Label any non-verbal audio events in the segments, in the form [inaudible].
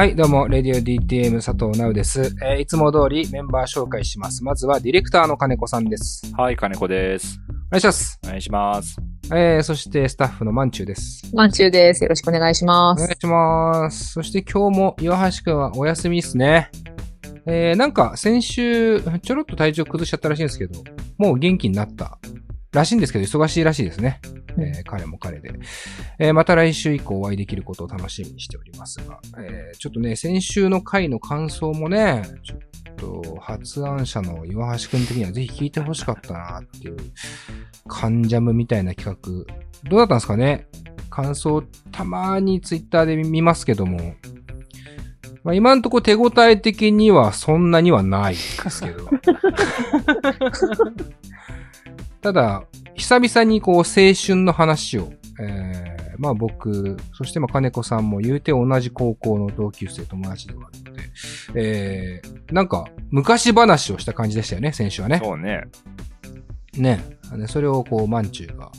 はい、どうも、レディオ DTM 佐藤直です、えーいつも通りメンバー紹介します。まずはディレクターの金子さんです。はい、金子です。お願いします。お願いします。えー、そしてスタッフのまんちゅうです。まんちゅうです。よろしくお願いします。お願いします。そして今日も岩橋くんはお休みですね。えー、なんか先週ちょろっと体調崩しちゃったらしいんですけど、もう元気になった？らしいんですけど、忙しいらしいですね。えー彼も彼で、えーまた来週以降お会いできることを楽しみにしておりますが、えーちょっとね、先週の回の感想もね、ちょっと発案者の岩橋くん的にはぜひ聞いてほしかったなっていう、カンジャムみたいな企画、どうだったんですかね？感想たまにツイッターで見ますけども、まあ、今んとこ手応え的にはそんなにはないですけど。[laughs] ただ、久々にこう青春の話を、えーまあ僕、そしてまあ金子さんも言うて同じ高校の同級生友達ではあるので、えーなんか昔話をした感じでしたよね、先週はね。そうね。ね。でそれをこう、まんちゅうが、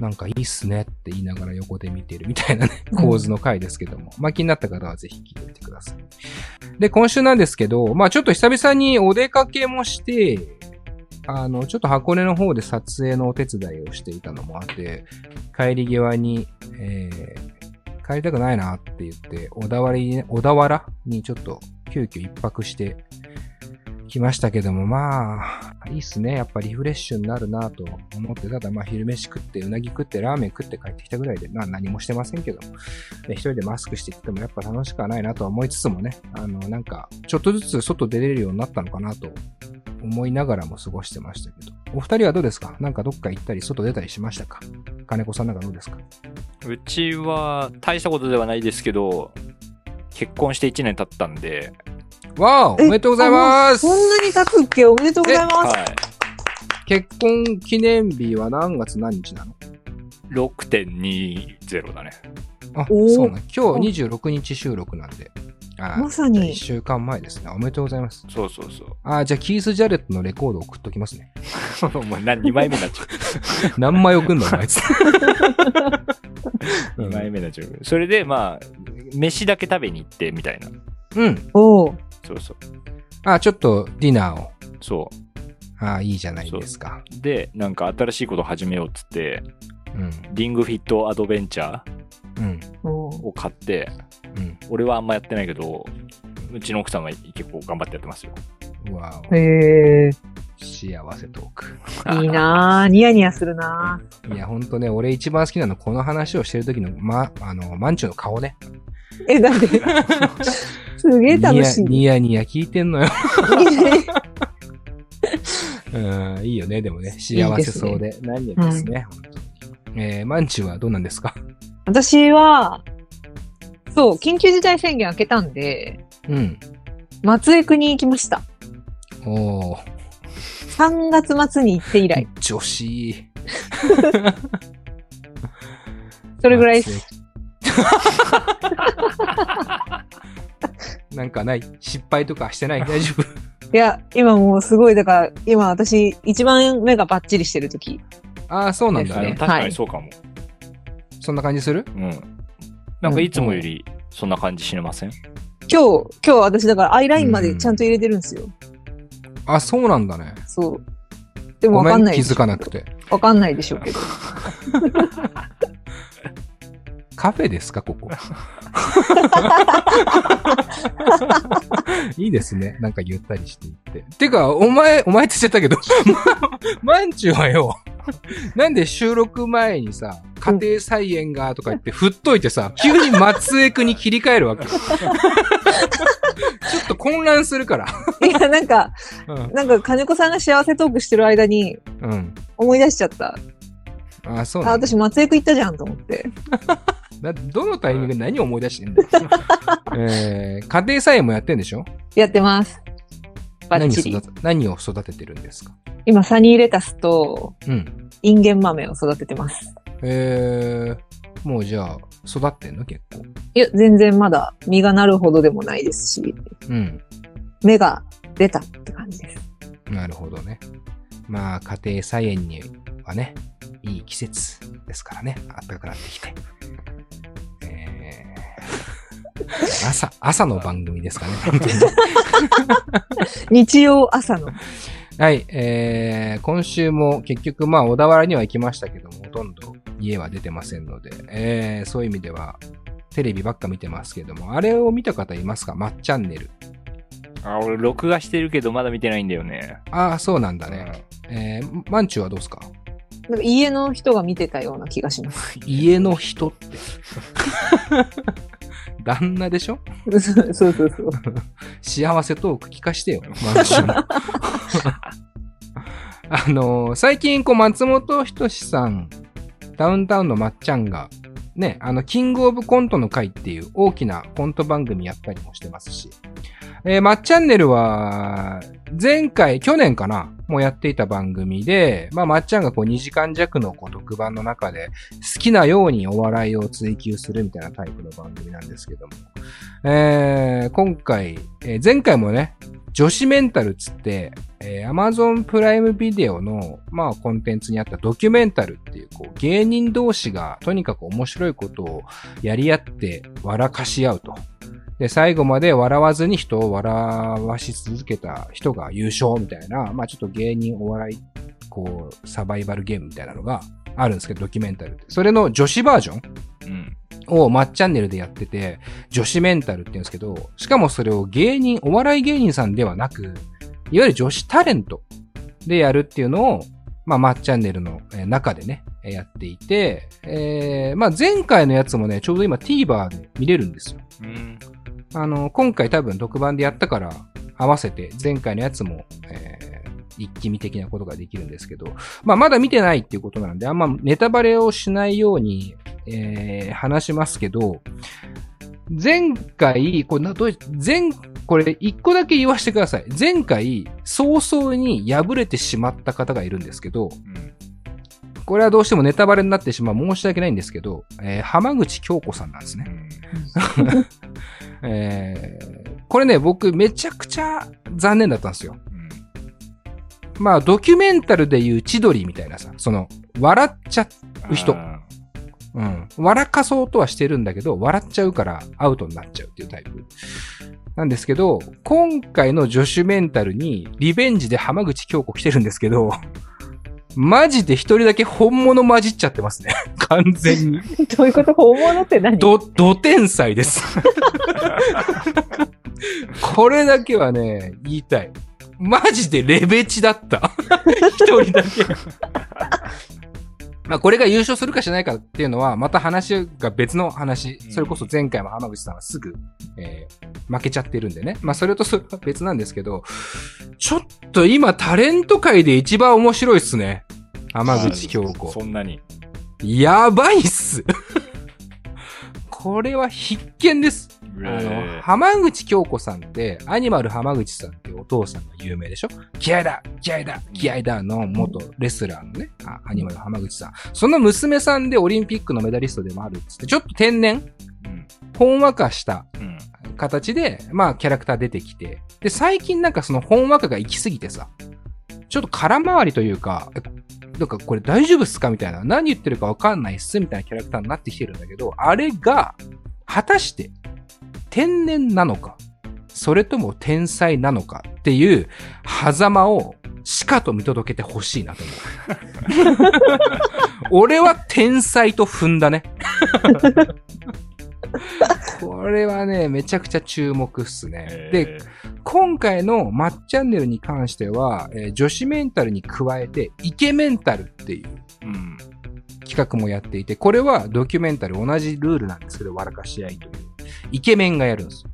なんかいいっすねって言いながら横で見てるみたいなね、構図の回ですけども。まあ気になった方はぜひ聞いてみてください。で、今週なんですけど、まあちょっと久々にお出かけもして、あの、ちょっと箱根の方で撮影のお手伝いをしていたのもあって、帰り際に、えー、帰りたくないなって言って、小田原に、小田原にちょっと急遽一泊してきましたけども、まあ、いいっすね。やっぱリフレッシュになるなと思って、ただまあ昼飯食って、うなぎ食って、ラーメン食って帰ってきたぐらいで、まあ何もしてませんけども、で一人でマスクしてきてもやっぱ楽しくはないなとは思いつつもね、あの、なんか、ちょっとずつ外出れるようになったのかなと思いながらも過ごしてましたけど、お二人はどうですか？なんかどっか行ったり、外出たりしましたか？金子さんなんかどうですか？うちは大したことではないですけど、結婚して1年経ったんで、わおおめでとうございますそんなに経つっけ？おめでとうございます。は結婚記念日は何月何日なの？い。6.20だね。あ、おーそうね。今日26日収録なんで。あまさに1週間前ですね。おめでとうございます。そうそうそう。あ、じゃあキース・ジャレットのレコード送っときますね。[laughs] もう何2枚目になっちゃう。[laughs] 何枚送んのお前。[laughs] 2枚目になっちゃう。それで、まあ、飯だけ食べに行って、みたいな。うん。おうそうそう。あ、ちょっとディナーを。そあ、いいじゃないですか。う。で、なんか新しいこと始めようっつって、うん。リングフィットアドベンチャうん。おうーを買って、うん。俺はあんまやってないけど、うちの奥さんは結構頑張ってやってますよ。うわおへえ、幸せトーク。いいなぁ。[laughs] ニヤニヤするないや、ほんとね、俺一番好きなのこの話をしてる時の、ま、あの、マンチュの顔ね。ぁ。え、だって、[laughs] すげえ楽しい。ニヤニヤ聞いてんのよ。[laughs] うん、いいよね、でもね。幸せそうで。何よりですね、本当に。えー、マンチュはどうなんですか？私は、そう、緊急事態宣言明けたんで、うん。松江区に行きました。おー、3月末に行って以来。女子。[laughs] それぐらいです。[laughs] なんかない？失敗とかしてない？[laughs] 大丈夫？いや、今もうすごい、だから、今私、一番目がバッチリしてる時。ああ、そうなんだねですね。確かにそうかも。そんな感じする？うん。なんかいつもよりそんな感じしません、今日、今日私だからアイラインまでちゃんと入れてるんですよ。あ、そうなんだね。そう。でもごめん、わかんないでしょ気づかなくて。わかんないでしょうけど。カフェですか、ここ。[laughs] [laughs] いいですね。なんかゆったりしていって。てか、お前、お前って言っちゃったけど、[laughs] まんちゅうはよ、なんで収録前にさ、家庭菜園がとか言って振っといてさ、急に松江区に切り替えるわけ。[laughs] ちょっと混乱するから。いや、なんか、うん。なんか金子さんが幸せトークしてる間にうん。思い出しちゃった。あ、そうあ。私松江区行ったじゃんと思って。などのタイミングで何を思い出してんだよ。[laughs] えー、家庭菜園もやってんでしょ？やってます。バッ何チリ。何を育ててるんですか？今、サニーレタスとうん。インゲン豆を育ててます。えー、もうじゃあ、育ってんの？結構。いや、全然まだ実がなるほどでもないですし、うん。芽が出たって感じです。なるほどね。まあ、家庭菜園にはね、いい季節ですからね。暖かくなってきて。え朝、朝の番組ですかね。本当に日曜朝の。はい、えー、今週も結局まあ小田原には行きましたけども、ほとんど家は出てませんので、えー、そういう意味ではテレビばっか見てますけども、あれを見た方いますか？まっチャンネル。あ、俺録画してるけどまだ見てないんだよね。ああ、そうなんだね。えー、マンチュはどうですか？なんか家の人が見てたような気がします。家の人って。[laughs] 旦那でしょ？そうそうそう。幸せトーク聞かしてよ、マンチュの。あのー最近、こう、松本人志さん、ダウンタウンのまっちゃんが、ね、あの、キングオブコントの会っていう大きなコント番組やったりもしてますし、えー、まっチャンネルは、前回、去年かなもうやっていた番組で、まあ、まっちゃんがこう2時間弱のこう特番の中で好きなようにお笑いを追求するみたいなタイプの番組なんですけども、えー、今回、えー前回もね、女子メンタルつって、えー Amazon プライムビデオの、まあ、コンテンツにあったドキュメンタルっていう、こう、芸人同士がとにかく面白いことをやり合って笑かし合うと。で、最後まで笑わずに人を笑わし続けた人が優勝みたいな、まあ、ちょっと芸人お笑い、こう、サバイバルゲームみたいなのがあるんですけど、ドキュメンタルって。それの女子バージョンうん。をマッチャンネルでやってて、女子メンタルって言うんですけど、しかもそれを芸人、お笑い芸人さんではなく、いわゆる女子タレントでやるっていうのを、まあ、マッチャンネルのえー中でね、えーやっていて、えーまあ、前回のやつもね、ちょうど今 TVer で見れるんですよ。うん。あの、今回多分特番でやったから、合わせて前回のやつも、えー一気見的なことができるんですけど、まあ、まだ見てないっていうことなんで、あんまネタバレをしないように、えー話しますけど、前回、これな、どう前、これ一個だけ言わせてください。前回、早々に敗れてしまった方がいるんですけど、これはどうしてもネタバレになってしまう申し訳ないんですけど、えー浜口京子さんなんですね。えーこれね、僕めちゃくちゃ残念だったんですよ。うん。まあ、ドキュメンタルでいう千鳥みたいなさ、その、笑っちゃう人。あうん。笑かそうとはしてるんだけど、笑っちゃうからアウトになっちゃうっていうタイプ。なんですけど、今回の女子メンタルにリベンジで浜口京子来てるんですけど、マジで一人だけ本物混じっちゃってますね。[laughs] 完全に。どういうこと本物って何？ど、ど天才です。[laughs] これだけはね、言いたい。マジでレベチだった。[laughs] 一人だけ。まあこれが優勝するかしないかっていうのは、また話が別の話。それこそ前回も浜口さんはすぐ、えー負けちゃってるんでね。まあそれとそれは別なんですけど、ちょっと今タレント界で一番面白いっすね。浜口京子。そんなに。やばいっす。これは必見です。あの、え浜口京子さんって、アニマル浜口さんってお父さんが有名でしょ？気合だ気合だ気合だの元レスラーのね、あアニマル浜口さん。その娘さんでオリンピックのメダリストでもあるっつって、ちょっと天然うん。ほんわかしたうん。形で、まあ、キャラクター出てきて、で、最近なんかそのほんわかが行き過ぎてさ、ちょっと空回りというか、えなんかこれ大丈夫っすか？みたいな、何言ってるかわかんないっすみたいなキャラクターになってきてるんだけど、あれが、果たして、天然なのか、それとも天才なのかっていう、狭間を、しかと見届けてほしいなと思う。[laughs] 俺は天才と踏んだね。[laughs] [laughs] これはね、めちゃくちゃ注目っすね。で、今回のマッチャンネルに関しては、えー女子メンタルに加えて、イケメンタルっていううん。企画もやっていて、これはドキュメンタル同じルールなんですけど、笑かし合いという。イケメンがやるんですよ。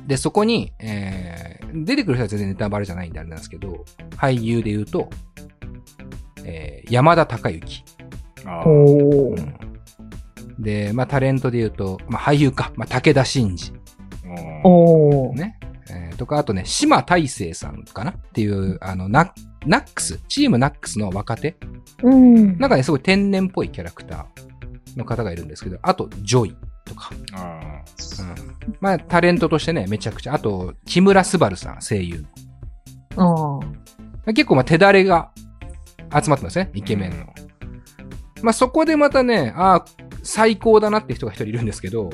うん。で、そこに、えー出てくる人は全然ネタバレじゃないんであれなんですけど、俳優で言うと、えー山田孝之。あー。うんで、まあ、タレントで言うと、まあ、俳優か、まあ、武田真治。お。ね。えーとか、あとね、島大成さんかな？っていう、あの、ナックス、チームナックスの若手？うん。なんかね、すごい天然っぽいキャラクターの方がいるんですけど、あと、ジョイとか。あうん。まあ、タレントとしてね、めちゃくちゃ。あと、木村昴さん、声優。ああ。結構、まあ、手だれが集まってますね、イケメンの。まあ、そこでまたね、ああ、最高だなって人が一人いるんですけど、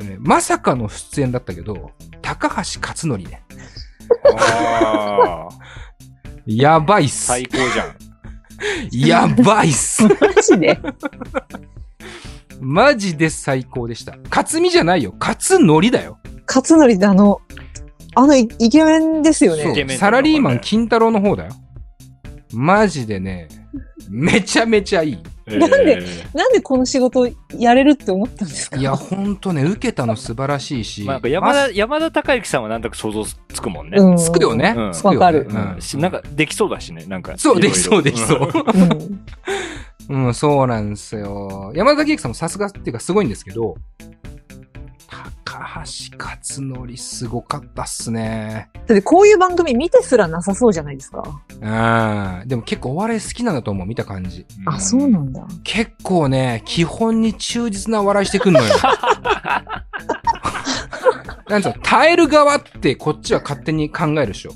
えーまさかの出演だったけど、高橋克典ね。ああ、やばいっす。最高じゃん。[laughs] やばいっす。マジで？マジで最高でした。克美じゃないよ。克典だよ。勝則ってあの、あのイイケメンですよね。イケメンサラリーマン金太郎の方だよ。マジでね、めちゃめちゃいい。なんでなんでこの仕事やれるって思ったんですか？いや、ほんとね、受けたの素晴らしいし。まあ、なんか山田、山田孝之さんはなんとか想像つくもんね。うんつくよね。うんかるうんしなんか、できそうだしね、なんか。そう、できそう、できそう。うんうん、そうなんですよ。山田孝之さんもさすがっていうかすごいんですけど、高橋克典すごかったっすね。だってこういう番組見てすらなさそうじゃないですか。うん。でも結構お笑い好きなんだと思う、見た感じ。あ、そうなんだ。結構ね、基本に忠実な笑いしてくんのよ。[laughs] なんつうの、耐える側ってこっちは勝手に考えるでしょ。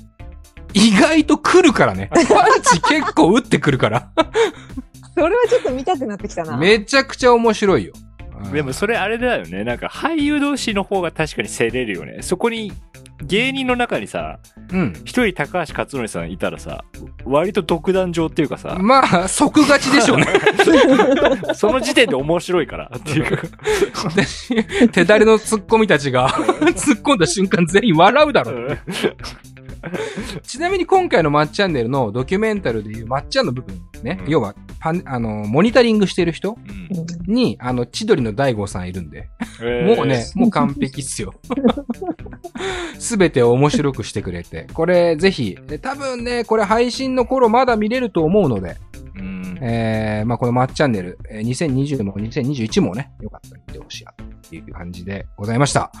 意外と来るからね。パンチ結構打ってくるから。[laughs] それはちょっと見たくなってきたな。めちゃくちゃ面白いよ。うんでもそれあれだよね。なんか俳優同士の方が確かに競れるよね。そこに芸人の中にさ、うん。一人高橋克典さんいたらさ、割と独壇場っていうかさ、まあ、即勝ちでしょうね。[laughs] その時点で面白いからっていうか。[laughs] で手だれのツッコミたちが突っ込んだ瞬間全員笑うだろう。[laughs] ちなみに今回のまっちゃんねるのドキュメンタルでいうまっちゃんの部分ね、うん。要はパン、あの、モニタリングしてる人うん。うんに、あの、千鳥の大悟さんいるんで、えー。もうね、もう完璧っすよ。[laughs] すべてを面白くしてくれて。これ、ぜひ、え多分ね、これ配信の頃まだ見れると思うので、うん。えー、まあこのまっチャンネル、えー2020も2021もね、よかったら見てほしいなという感じでございました。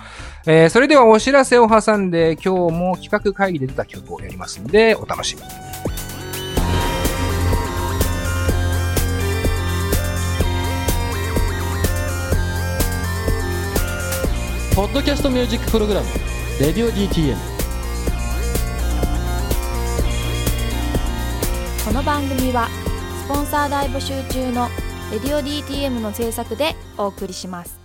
えー、それではお知らせを挟んで、今日も企画会議で出た曲をやりますんで、お楽しみに。ポッドキャストミュージックプログラム「レディオ DTM」この番組はスポンサー大募集中の「レディオ DTM」の制作でお送りします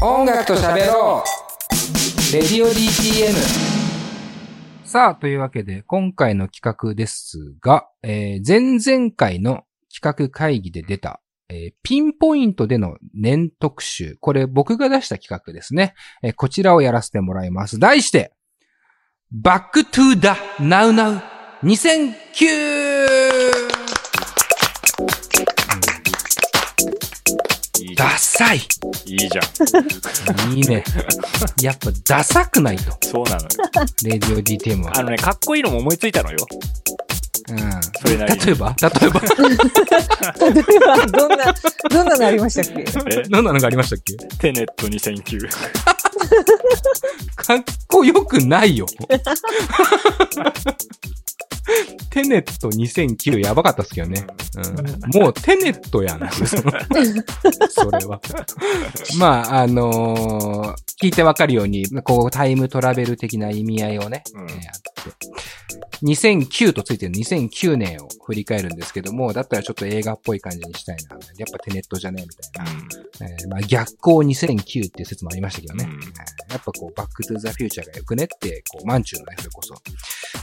音楽と喋ろうレディオ DTM さあ、というわけで、今回の企画ですが、えー前々回の企画会議で出た、えーピンポイントでの年特集。これ僕が出した企画ですね。えーこちらをやらせてもらいます。題して、Back to the Now Now 2009! ダサいん。いいじゃん。いいね。やっぱダサくないと。そうなのよ。レディオ DTM は。あのね、かっこいいのも思いついたのよ。うん。それなりに。例えば？例えば？例えば、どんな、どんなのありましたっけ？え？どんなのがありましたっけ？テネット2009。かっこよくないよ。テネット2009やばかったっすけどね。うん、もうテネットやん。それは。まあ、あのー聞いてわかるように、こうタイムトラベル的な意味合いをね、うんて。2009とついてる2009年を振り返るんですけども、だったらちょっと映画っぽい感じにしたいな。やっぱテネットじゃねみたいな。えーまあ、逆光2009っていう説もありましたけどね。うんえーやっぱこう、バックトゥーザフューチャーがよくねって、こう、マンチューのね、それこそ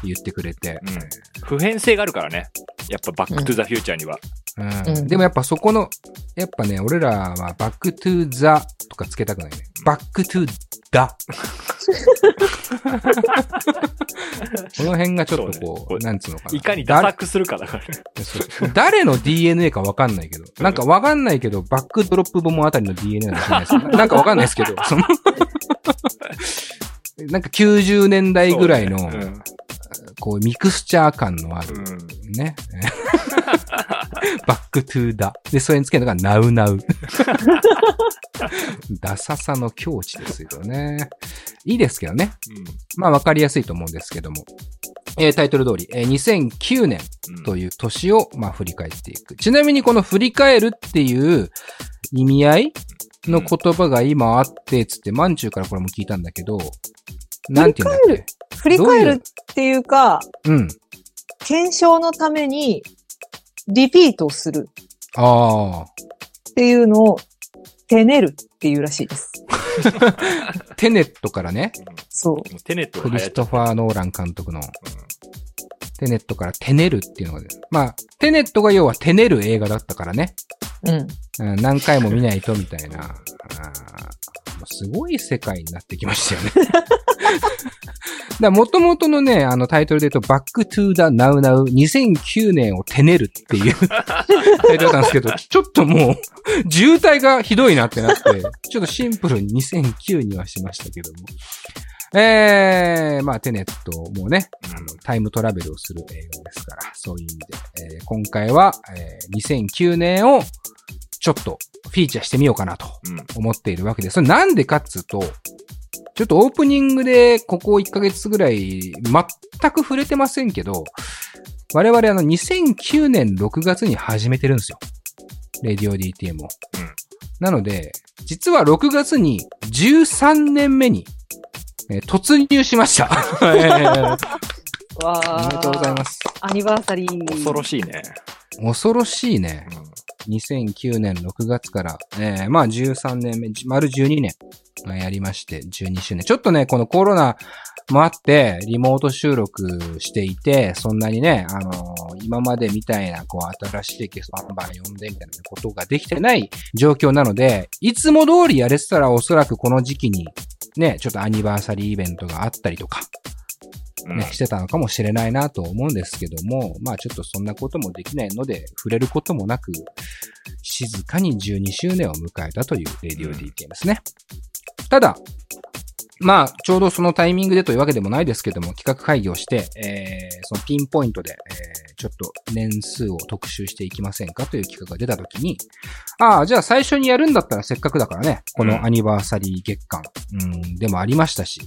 言ってくれて。うん普遍性があるからね。やっぱバックトゥザフューチャーには。うんうんでもやっぱそこの、やっぱね、俺らはバックトゥーザとかつけたくないね。バックトゥーダ。[laughs] この辺がちょっとこう、そうねなんつうのかな。いかにダサくするかだからね。[laughs] 誰の DNA かわかんないけど。なんかわかんないけど、バックドロップボムあたりの DNA なんじゃないですか。[laughs] なんかわかんないですけど、その、なんか90年代ぐらいの、こう、ミクスチャー感のある、うん。ね。バックトゥーダ。で、それにつけるのがナウナウ。[laughs] ダサさの境地ですよね。いいですけどね。まあわかりやすいと思うんですけども。えータイトル通り、えー2009年うん。という年を、まあ振り返っていく。ちなみにこの振り返るっていう意味合いの言葉が今あって、つって、マンチューからこれも聞いたんだけど、なんて言うんだっ振り返るっていうか、けうん。検証のために、リピートするああ。っていうのを、てねるっていうらしいです。テネットからね、そう。テネットクリストファー・ノーラン監督のテネットからテネるっていうのが。まあ、テネットが要はテネる映画だったからね。うん。うん、何回も見ないとみたいな。もうすごい世界になってきましたよね。[laughs] だ元々のね、あのタイトルで言うと、バックトゥーダナウナウ2009年をテネるっていう [laughs] タイトルだったんですけど、ちょっともう、渋滞がひどいなってなって、ちょっとシンプルに2009にはしましたけども。えー、まあ、テネットもね、あの、タイムトラベルをする映画ですから、そういう意味で、えー今回は、えー2009年をちょっとフィーチャーしてみようかなとうん。思っているわけです。それなんでかっつうと、ちょっとオープニングでここ1ヶ月ぐらい全く触れてませんけど、我々あの2009年6月に始めてるんですよ。レディオ DTM を。なので、実は6月に13年目に、えー突入しました。[laughs] えーわおめでとうございます。す。アニバーサリー。恐ろしいね。恐ろしいね。うん。2009年6月から、えー、まあ13年目、丸12年、やりまして、12周年。ちょっとね、このコロナもあって、リモート収録していて、そんなにね、あのー今までみたいな、こう、新しいゲストバンバン呼んでみたいなことができてない状況なので、いつも通りやれてたらおそらくこの時期に、ね、ちょっとアニバーサリーイベントがあったりとか、ね、してたのかもしれないなと思うんですけども、まあちょっとそんなこともできないので、触れることもなく、静かに12周年を迎えたというレディオ DTM ですね。ただ、まあ、ちょうどそのタイミングでというわけでもないですけども、企画会議をして、えー、そのピンポイントで、えー、ちょっと年数を特集していきませんかという企画が出たときに、ああ、じゃあ最初にやるんだったらせっかくだからね、このアニバーサリー月間、うん、でもありましたし、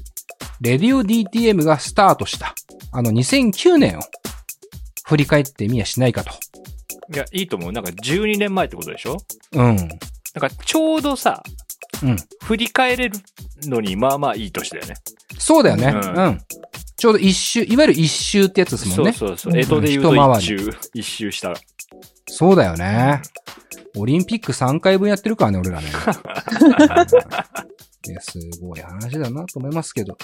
レディオ DTM がスタートした、あの2009年を振り返ってみやしないかと。いや、いいと思う。なんか12年前ってことでしょ？うん。なんかちょうどさ、うん。振り返れるのにまあまあいい年だよね。そうだよね。ううんん。ちょうど一周、いわゆる一周ってやつですもんね。そうそうそう。うん江戸で言うと一周、一周した。そうだよね。オリンピック3回分やってるからね、俺らね。[laughs] いやすごい話だなと思いますけど。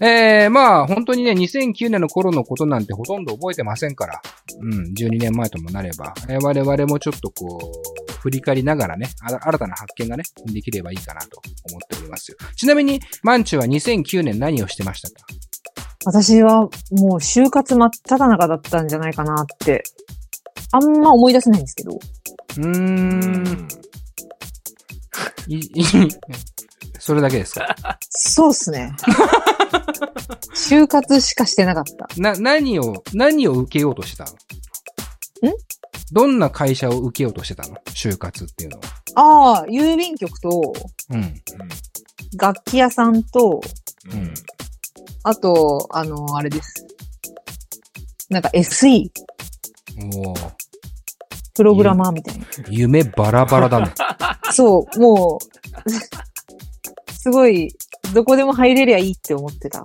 えー、まあ、本当にね、2009年の頃のことなんてほとんど覚えてませんから。うん、12年前ともなれば。えー我々もちょっとこう、振り返りながらね、あ新たな発見がね、できればいいかなと思っておりますよ。ちなみに、マンチュは2009年何をしてましたか？私はもう就活真っ只中だったんじゃないかなって、あんま思い出せないんですけど。うー。うん [laughs] い、い、それだけですか？そうっすね。[laughs] 就活しかしてなかった。な、何を、何を受けようとしてたの？ん？どんな会社を受けようとしてたの？就活っていうのは。ああ、郵便局と、うん。楽器屋さんと、うん。うん。あと、あの、あれです。なんか SE、おープログラマーみたいな。夢バラバラだね。そう、もう、すごい、どこでも入れりゃいいって思ってた。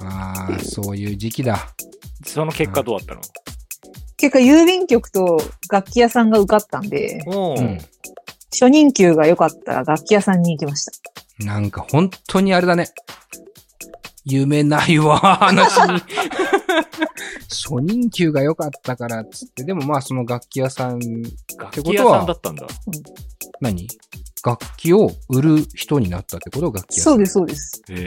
ああ、そういう時期だ。その結果どうだったの？結果、郵便局と楽器屋さんが受かったんで、おうん。初任給が良かったら楽器屋さんに行きました。なんか本当にあれだね。夢ないわ、話に。[laughs] 初任給が良かったからっつって、でもまあその楽器屋さん、楽器屋さんだったんだ。何？楽器を売る人になったってこと？楽器屋さん。そうです、そうです。へへえ。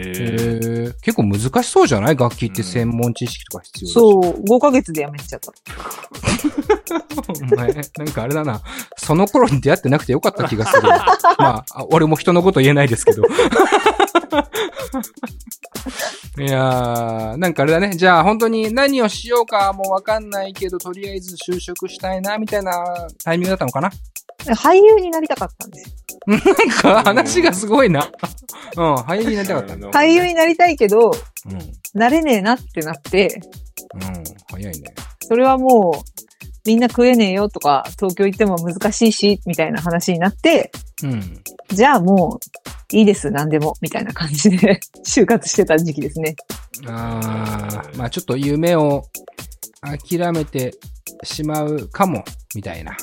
ー結構難しそうじゃない？楽器って専門知識とか必要だし。そう、5ヶ月で辞めちゃった。お前、なんかあれだな。その頃に出会ってなくてよかった気がする。[laughs] まあ、あ俺も人のこと言えないですけど。[laughs] いやー、なんかあれだね。じゃあ本当に何をしようかもうわかんないけど、とりあえず就職したいな、みたいなタイミングだったのかな？俳優になりたかったんですよ。なんか話がすごいな。うん、俳優になりたかったんだ。俳優になりたいけど、うん。なれねえなってなって、うん、早いね。それはもう、みんな食えねえよとか、東京行っても難しいし、みたいな話になって、うん。じゃあもう、いいです、何でも、みたいな感じで、[laughs] 就活してた時期ですね。あー、まあちょっと夢を諦めてしまうかも、みたいな。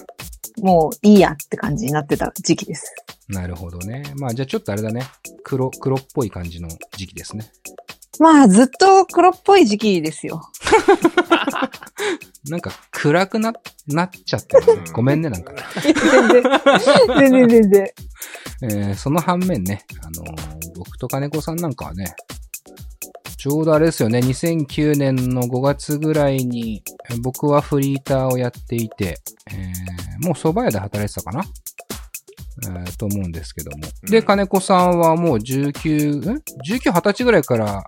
もういいやって感じになってた時期です。なるほどね。まあじゃあちょっとあれだね。黒、黒っぽい感じの時期ですね。まあ、ずっと黒っぽい時期ですよ。[laughs] なんか暗くな、なっちゃってる、うんごめんね、なんか。[laughs] 全然、全然、全然。えーその反面ね、あのー僕と金子さんなんかはね、ちょうどあれですよね、2009年の5月ぐらいに、えー僕はフリーターをやっていて、えーもう蕎麦屋で働いてたかな？えーと思うんですけども。で、うん金子さんはもう19、ん ?19、20歳ぐらいから、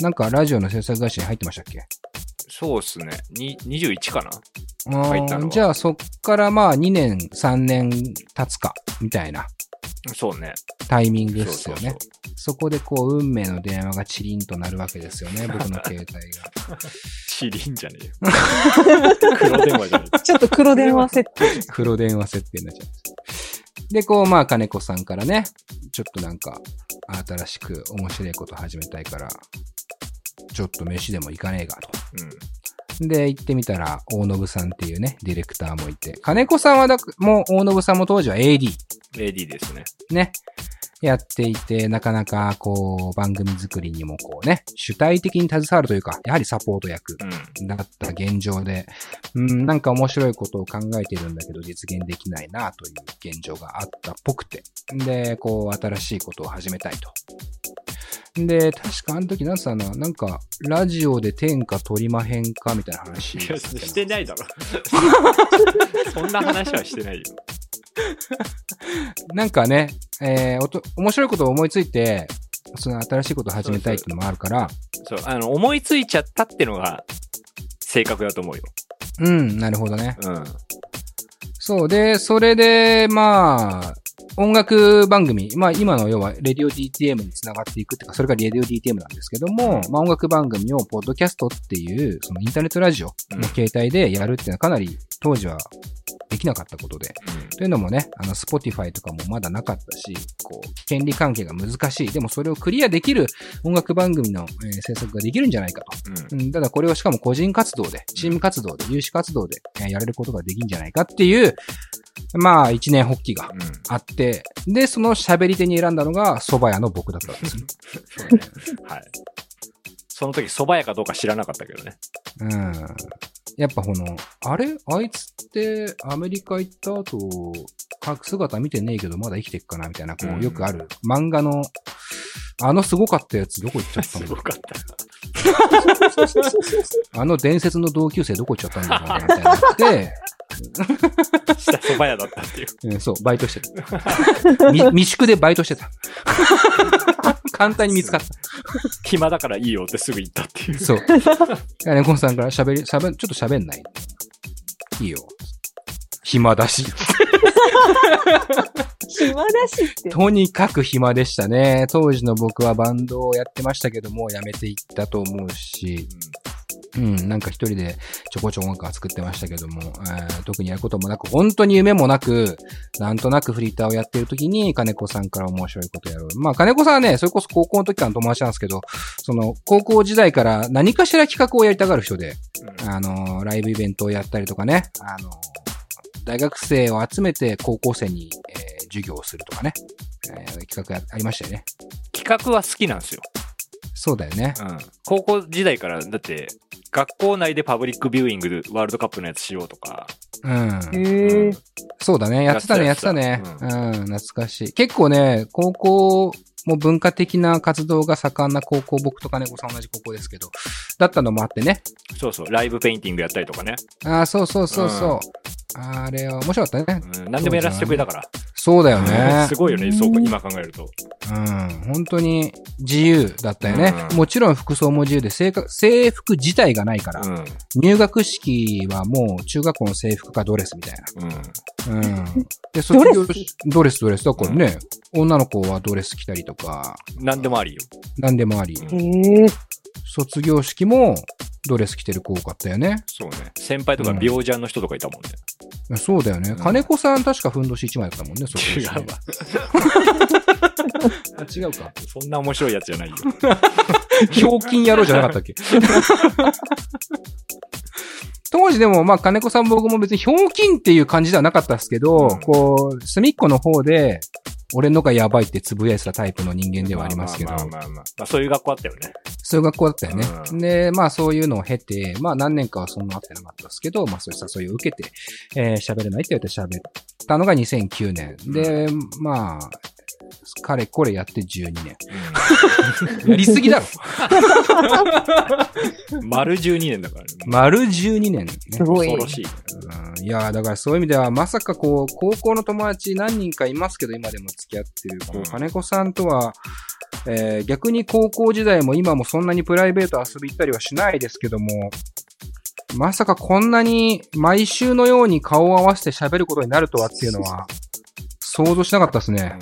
なんかラジオの制作会社に入ってましたっけ？そうっすね。に21かな？あー入ったのはじゃあそっからまあ2年、3年経つか、みたいなそうね。タイミングでそうそうそうすよね。。そこでこう、運命の電話がチリンとなるわけですよね、[laughs] 僕の携帯が。[laughs] チリンじゃねえよ。[laughs] 黒電話じゃねえちょっと黒電話設定。黒電話設定になっちゃいます。で、こう、まあ、金子さんからね、ちょっとなんか、新しく面白いこと始めたいから、ちょっと飯でも行かねえかと。うん。で、行ってみたら、大信さんっていうね、ディレクターもいて、金子さんはだ、もう、大信さんも当時は AD、AD ですね。ね、やっていて、なかなか、こう、番組作りにもこうね、主体的に携わるというか、やはりサポート役うん。だった現状で、うん、なんか面白いことを考えているんだけど、実現できないなという現状があったっぽくて。で、こう、新しいことを始めたいと。で、確かあの時なんつったのなんか、ラジオで天下取りまへんかみたいな話。いや、してないだろ。[laughs] そんな話はしてないよ。[laughs] なんかね、えーおと、面白いことを思いついて、その新しいことを始めたいっていうのもあるから、そう、あの、思いついちゃったってのが正確だと思うよ。うん、なるほどね。うん。そう。で、それで、まあ、音楽番組、まあ今の要は、レディオ DTM につながっていくっていうか、それがレディオ DTM なんですけども、まあ音楽番組をポッドキャストっていう、そのインターネットラジオの形態でやるっていうのはかなり当時はできなかったことで、というのもね、あの、Spotify とかもまだなかったし、こう、権利関係が難しい。でもそれをクリアできる音楽番組の、えー制作ができるんじゃないかと。うん。うん、ただこれをしかも個人活動で、チーム活動で、有志活動でえーやれることができるんじゃないかっていう、まあ、一年発起がうん。あって、で、その喋り手に選んだのが蕎麦屋の僕だったんですよ。[laughs] そうね。はい。その時、蕎麦屋かどうか知らなかったけどね。うん。やっぱこの、あれ？あいつってアメリカ行った後、隠姿見てねえけどまだ生きてっかなみたいな、こうんう、よくある漫画の、あのすごかったやつどこ行っちゃったんだろうすごかった。[laughs] あの伝説の同級生どこ行っちゃったんだろうなみたいになって、[laughs] 下蕎麦屋だったっていう。うん、そう、バイトしてた。み未宿でバイトしてた。[laughs] 簡単に見つかっ暇だからいいよってすぐ言ったっていう。た。そう。金子さんから喋り、喋、ちょっと喋んないいいよ。暇だし。暇だしって。とにかく暇でしたね。当時の僕はバンドをやってましたけども、辞めていったと思うし、うん、なんか一人でちょこちょこ音楽は作ってましたけども、えー特にやることもなく、本当に夢もなく、なんとなくフリーターをやってる時に、金子さんから面白いことやる。まあ、金子さんはね、それこそ高校の時からの友達なんですけど、その、高校時代から何かしら企画をやりたがる人で、うんあの、ライブイベントをやったりとかね、あの、大学生を集めて高校生に、えー授業をするとかね、えー企画やありましたよね。企画は好きなんですよ。そうだよね。うん。高校時代から、だって、学校内でパブリックビューイングでワールドカップのやつしようとか。うん。へえ。そうだね。やってたね、ややっててたね。ううん、懐かしい。結構ね、高校も文化的な活動が盛んな高校、僕と金子さん同じ高校ですけど、だったのもあってね。そうそう、ライブペインティングやったりとかね。ああ、そうそうそうそう。あれは面白かったね。うん、何でもやらせてくれたから。そそうだよねす。ごいよね、そうか、今考えると。うん。本当に自由だったよね。うんもちろん服装も自由で制服、制服自体がないから、うん。入学式はもう中学校の制服かドレスみたいうん。な。うん。で、卒ドレス？ドレス。だからね、女の子はドレス着たりとか、なんでもありよ。なんでもあり。へえ。卒業式もドレス着てる子多かったよね。そうね。先輩とか病じゃんの人とかいたもんね。そうだよね。ん金子さん確かふんどし1枚だったもんね、卒 [laughs] 業違うわ。[laughs] あ違うか。そんな面白いやつじゃないよ。[laughs] ひょうきん野郎じゃなかったっけ？当時でも、まあ、金子さん僕も別にひょうきんっていう感じではなかったですけど、うんこう、隅っこの方で、俺のがやばいってつぶやいてたタイプの人間ではありますけどまあ、まあまあまあまあそういう学校あったよね。そういう学校だったよね。うんで、まあそういうのを経て、まあ何年かはそんなあってなかったですけど、まあそういう誘いを受けて、えー喋れないって言われて喋ったのが2009年。で、まあ、かれこれやって12年。やりすぎだろ。うん。丸12年だからね。丸12年ね。すごい恐。ろしい。うんいやーだからそういう意味では、まさかこう、高校の友達何人かいますけど、今でも付き合ってる、こうんう、金子さんとは、えー逆に高校時代も今もそんなにプライベート遊び行ったりはしないですけども、まさかこんなに毎週のように顔を合わせて喋ることになるとはっていうのは、想像しなかったですね。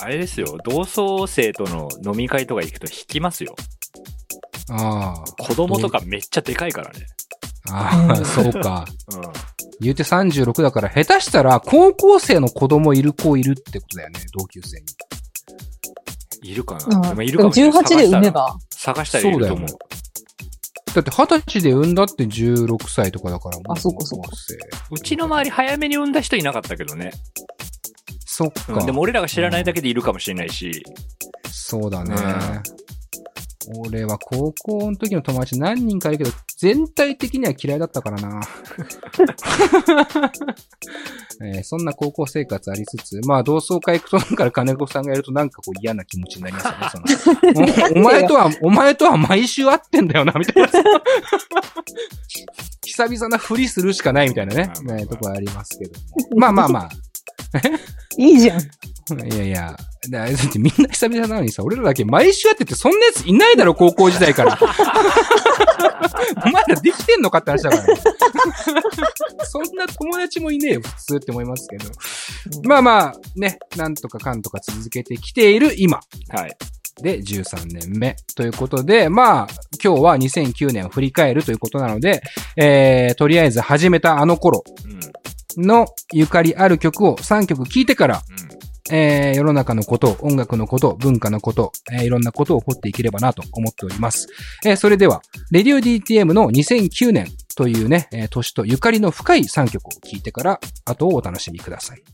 うんあれですよ、同窓生との飲み会とか行くと引きますよ。ああ。子供とかめっちゃでかいからね。ああ、そうか。うん。言うて36だから、下手したら高校生の子供いる子いるってことだよね、同級生に。いるかうんな、でもいるかもしれない。18で産めば。探したいると思う。そうだって二十歳で産んだって16歳とかだから。あそうかそうかうちの周り早めに産んだ人いなかったけどね。そっか。うんでも俺らが知らないだけでいるかもしれないし。そうだね。俺は高校の時の友達何人かいるけど、全体的には嫌いだったからな。[laughs] えーそんな高校生活ありつつ、まあ同窓会行くとなんか金子さんがやるとなんかこう嫌な気持ちになりますよね。その [laughs] おお前とは、お前とは毎週会ってんだよな、みたいな。[laughs] 久々なふりするしかないみたいなね、まあまあまあねとこありますけども。まあまあまあ。[laughs] いいじゃん。いやいや、だだってみんな久々なのにさ、俺らだけ毎週やってて、そんなやついないだろ、高校時代から。[laughs] お前らできてんのかって話だからね。[laughs] そんな友達もいねえよ、普通って思いますけど。まあまあ、ね、なんとかかんとか続けてきている今。はい。で、13年目。ということで、まあ、今日は2009年を振り返るということなので、えー、とりあえず始めたあの頃うん。のゆかりある曲を3曲聴いてから、えー、世の中のこと、音楽のこと、文化のこと、えーいろんなことを掘っていければなと思っております。えーそれでは、レディオ DTM の2009年というね、えー年とゆかりの深い3曲を聴いてから、後をお楽しみください。